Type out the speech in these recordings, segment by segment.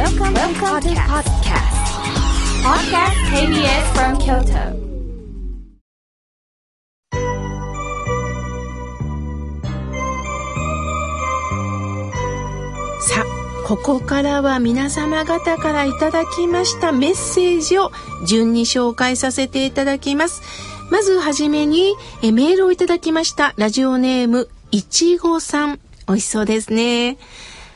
Welcome, Welcome to podcast. Podcast KBS from Kyoto. さあ、ここからは皆様方からいただきましたメッセージを順に紹介させていただきます。まずはじめにえメールをいただきましたラジオネームいちごさん。美味しそうですね。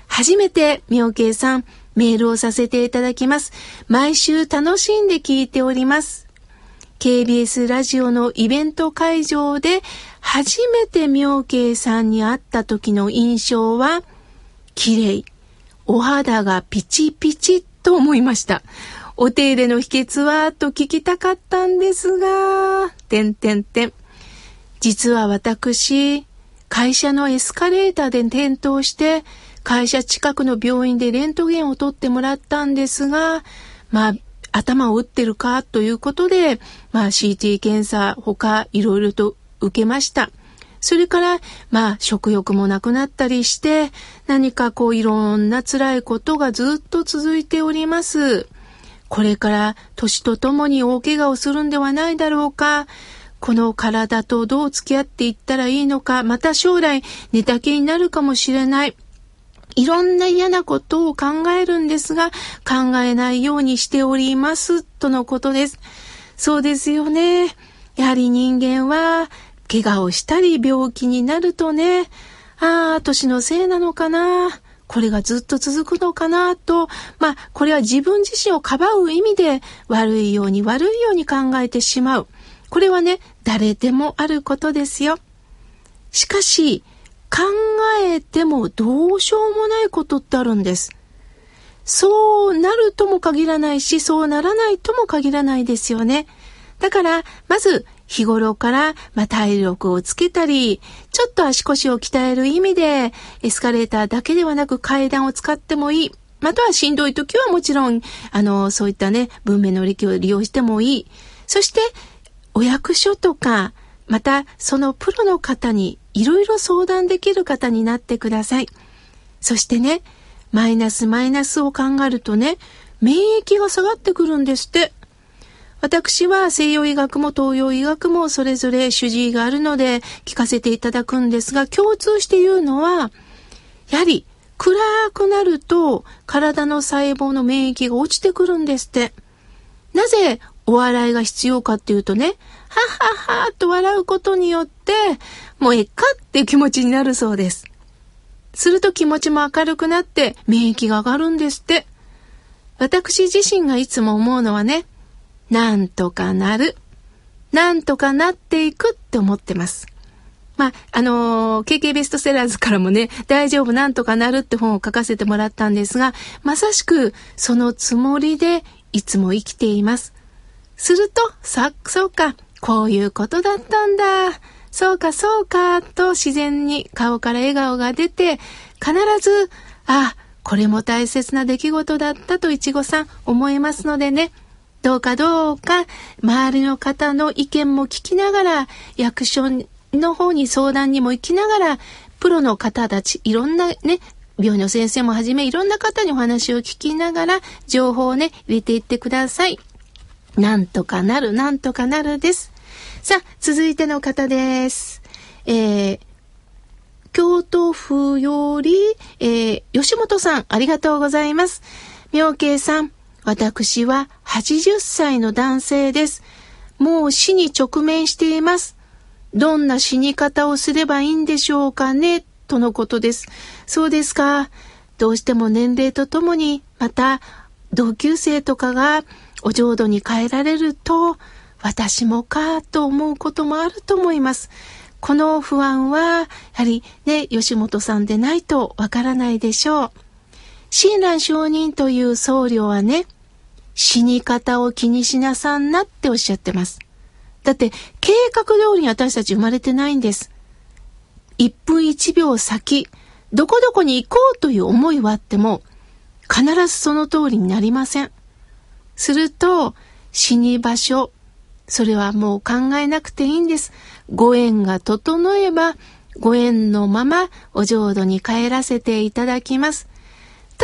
初めてみょうけいさんメールをさせていただきます。毎週楽しんで聞いております。KBS ラジオのイベント会場で初めて妙慶さんに会った時の印象は綺麗。お肌がピチピチと思いました。お手入れの秘訣はと聞きたかったんですが、てんてんてん。実は私、会社のエスカレーターで転倒して、会社近くの病院でレントゲンを取ってもらったんですが、まあ、頭を打ってるかということで、まあ CT 検査他いろいろと受けました。それから、まあ食欲もなくなったりして、何かこういろんな辛いことがずっと続いております。これから年とともに大怪我をするんではないだろうか。この体とどう付き合っていったらいいのか、また将来寝たきりになるかもしれない。いろんな嫌なことを考えるんですが、考えないようにしております、とのことです。そうですよね。やはり人間は、怪我をしたり病気になるとね、ああ、年のせいなのかな。これがずっと続くのかなと、まあ、これは自分自身をかばう意味で悪いように悪いように考えてしまう。これはね、誰でもあることですよ。しかし、考えてもどうしようもないことってあるんです。そうなるとも限らないし、そうならないとも限らないですよね。だから、まず、日頃から、まあ、体力をつけたり、ちょっと足腰を鍛える意味で、エスカレーターだけではなく階段を使ってもいい。またはしんどい時はもちろん、あの、そういったね、文明の利器を利用してもいい。そして、お役所とか、またそのプロの方にいろいろ相談できる方になってください。そしてね、マイナスマイナスを考えるとね、免疫が下がってくるんですって。私は西洋医学も東洋医学もそれぞれ主治医があるので聞かせていただくんですが、共通して言うのは、やはり暗くなると体の細胞の免疫が落ちてくるんですって。なぜお笑いが必要かっていうとね、はっはっはと笑うことによって、もうえっかっていう気持ちになるそうです。すると気持ちも明るくなって免疫が上がるんですって。私自身がいつも思うのはね、なんとかなる。なんとかなっていくって思ってます。まあ、あのー、KK ベストセラーズからもね、大丈夫なんとかなるって本を書かせてもらったんですが、まさしくそのつもりでいつも生きています。すると、さ、そうか、こういうことだったんだ。そうか、そうか、と自然に顔から笑顔が出て、必ず、あ、これも大切な出来事だったといちごさん思いますのでね。どうかどうか、周りの方の意見も聞きながら、役所の方に相談にも行きながら、プロの方たち、いろんなね、病院の先生もはじめいろんな方にお話を聞きながら、情報をね、入れていってください。なんとかなる、なんとかなるです。さあ、続いての方です。えー、京都府より、えー、吉本さん、ありがとうございます。妙慶さん、私は80歳の男性です。もう死に直面しています。どんな死に方をすればいいんでしょうかねとのことです。そうですか。どうしても年齢とともに、また同級生とかがお浄土に帰られると、私もかと思うこともあると思います。この不安は、やはりね、吉本さんでないとわからないでしょう。親鸞上人という僧侶はね、死に方を気にしなさんなっておっしゃってます。だって、計画通りに私たち生まれてないんです。一分一秒先、どこどこに行こうという思いはあっても、必ずその通りになりません。すると、死に場所、それはもう考えなくていいんです。ご縁が整えば、ご縁のままお浄土に帰らせていただきます。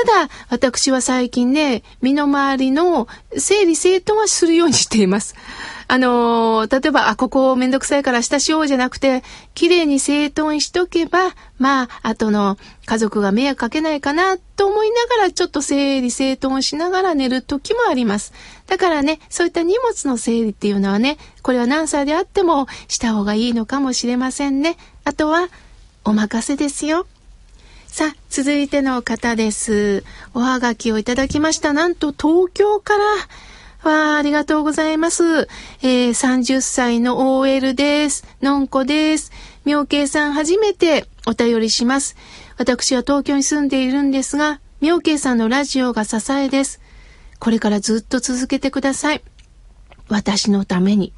ただ、私は最近ね、身の回りの整理整頓はするようにしています。あのー、例えば、あ、ここめんどくさいから下しようじゃなくて、綺麗に整頓しとけば、まあ、後の家族が迷惑かけないかなと思いながら、ちょっと整理整頓しながら寝る時もあります。だからね、そういった荷物の整理っていうのはね、これは何歳であってもした方がいいのかもしれませんね。あとは、お任せですよ。さあ、続いての方です。おはがきをいただきました。なんと東京から、わあ、ありがとうございます。えー、30歳の OL です。のんこです。妙慶さん初めてお便りします。私は東京に住んでいるんですが、妙慶さんのラジオが支えです。これからずっと続けてください。私のために。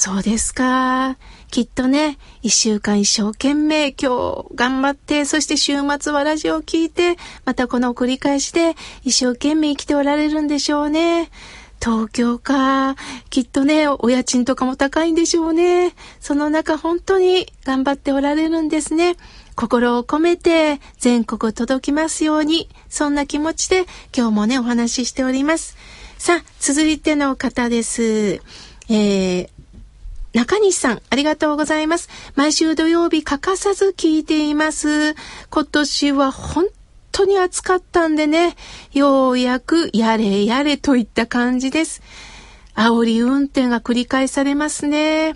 そうですか。きっとね、一週間一生懸命今日頑張って、そして週末はラジオを聴いて、またこの繰り返しで一生懸命生きておられるんでしょうね。東京か。きっとね、お家賃とかも高いんでしょうね。その中本当に頑張っておられるんですね。心を込めて全国届きますように、そんな気持ちで今日もね、お話ししております。さあ、続いての方です。えー、中西さん、ありがとうございます。毎週土曜日欠かさず聞いています。今年は本当に暑かったんでね、ようやくやれやれといった感じです。煽り運転が繰り返されますね。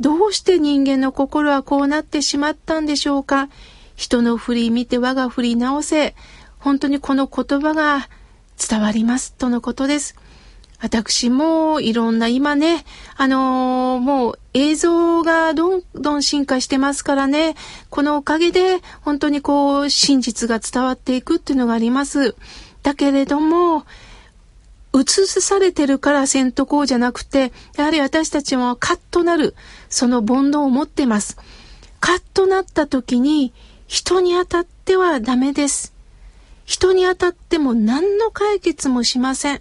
どうして人間の心はこうなってしまったんでしょうか。人の振り見て我が振り直せ。本当にこの言葉が伝わりますとのことです。私もいろんな今ね、あのー、もう映像がどんどん進化してますからね、このおかげで本当にこう真実が伝わっていくっていうのがあります。だけれども、映されてるからせんとこうじゃなくて、やはり私たちもカッとなる、その煩悩を持ってます。カッとなった時に人に当たってはダメです。人に当たっても何の解決もしません。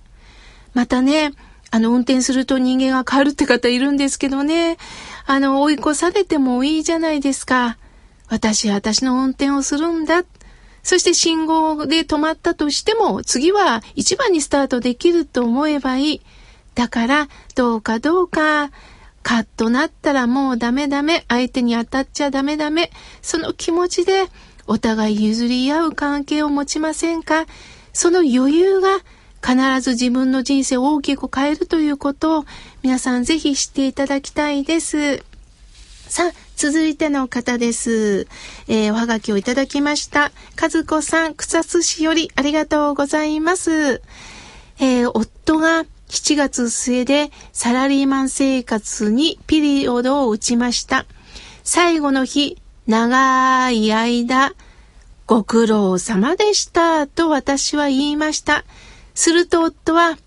またね、あの、運転すると人間が変わるって方いるんですけどね。あの、追い越されてもいいじゃないですか。私は私の運転をするんだ。そして信号で止まったとしても、次は一番にスタートできると思えばいい。だから、どうかどうか、カッとなったらもうダメダメ。相手に当たっちゃダメダメ。その気持ちで、お互い譲り合う関係を持ちませんか？その余裕が必ず自分の人生を大きく変えるということを皆さんぜひ知っていただきたいです。さあ、続いての方です。えー、おはがきをいただきました。和子さん、草津市よりありがとうございます。えー、夫が7月末でサラリーマン生活にピリオドを打ちました。最後の日、長い間、ご苦労様でしたと私は言いました。すると夫は、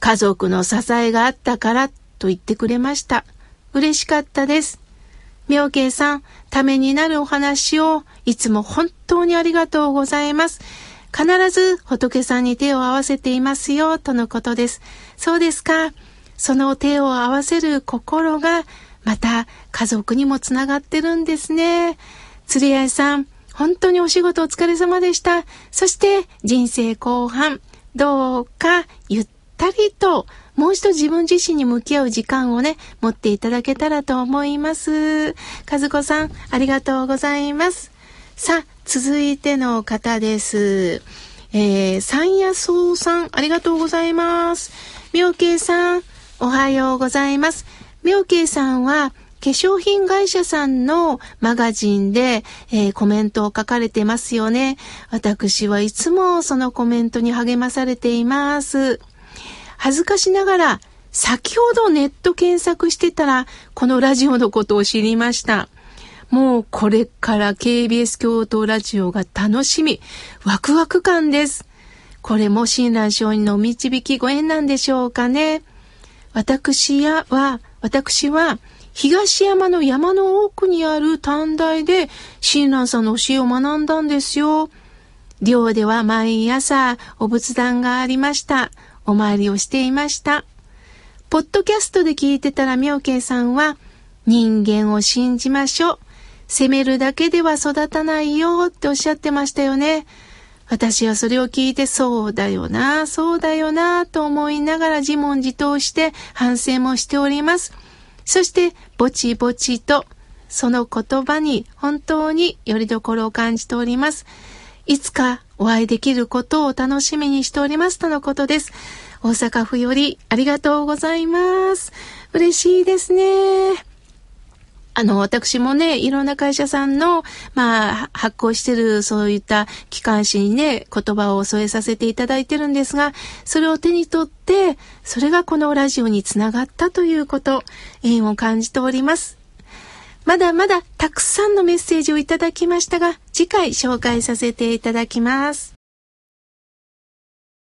家族の支えがあったからと言ってくれました。嬉しかったです。妙慶さん、ためになるお話をいつも本当にありがとうございます。必ず仏さんに手を合わせていますよ、とのことです。そうですか。その手を合わせる心が、また家族にもつながってるんですね。釣り合いさん、本当にお仕事お疲れ様でした。そして人生後半、どうかゆったりともう一度自分自身に向き合う時間をね、持っていただけたらと思います。和子さん、ありがとうございます。さあ、続いての方です。えー、三夜草さん、ありがとうございます。妙慶さん、おはようございます。妙慶さんは、化粧品会社さんのマガジンで、えー、コメントを書かれてますよね。私はいつもそのコメントに励まされています。恥ずかしながら、先ほどネット検索してたら、このラジオのことを知りました。もうこれから KBS 京都ラジオが楽しみ、ワクワク感です。これも親鸞上人の導きご縁なんでしょうかね。私やは、私は、東山の山の奥にある短大で親鸞さんの教えを学んだんですよ。寮では毎朝お仏壇がありました。お参りをしていました。ポッドキャストで聞いてたら妙慶さんは人間を信じましょう。責めるだけでは育たないよっておっしゃってましたよね。私はそれを聞いてそうだよな、そうだよな、と思いながら自問自答して反省もしております。そして、ぼちぼちと、その言葉に本当によりどころを感じております。いつかお会いできることを楽しみにしておりますとのことです。大阪府よりありがとうございます。嬉しいですね。あの、私もね、いろんな会社さんの、まあ、発行してる、そういった機関誌にね、言葉を添えさせていただいてるんですが、それを手に取って、それがこのラジオにつながったということ、縁を感じております。まだまだたくさんのメッセージをいただきましたが、次回紹介させていただきます。